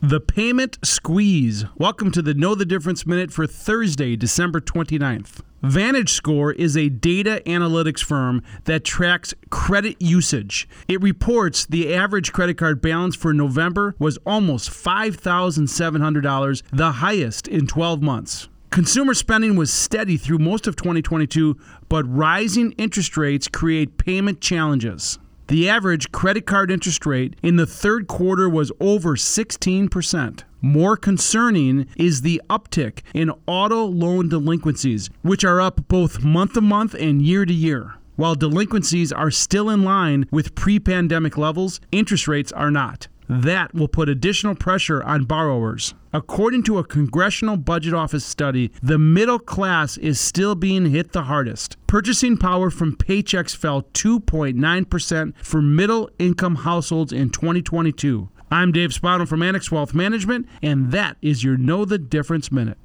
The Payment Squeeze. Welcome to the Know the Difference Minute for Thursday, December 29th. VantageScore is a data analytics firm that tracks credit usage. It reports the average credit card balance for November was almost $5,700, the highest in 12 months. Consumer spending was steady through most of 2022, but rising interest rates create payment challenges. The average credit card interest rate in the third quarter was over 16%. More concerning is the uptick in auto loan delinquencies, which are up both month to month and year to year. While delinquencies are still in line with pre pandemic levels, interest rates are not. That will put additional pressure on borrowers. According to a Congressional Budget Office study, the middle class is still being hit the hardest. Purchasing power from paychecks fell 2.9% for middle income households in 2022. I'm Dave Spano from Annex Wealth Management, and that is your Know the Difference Minute.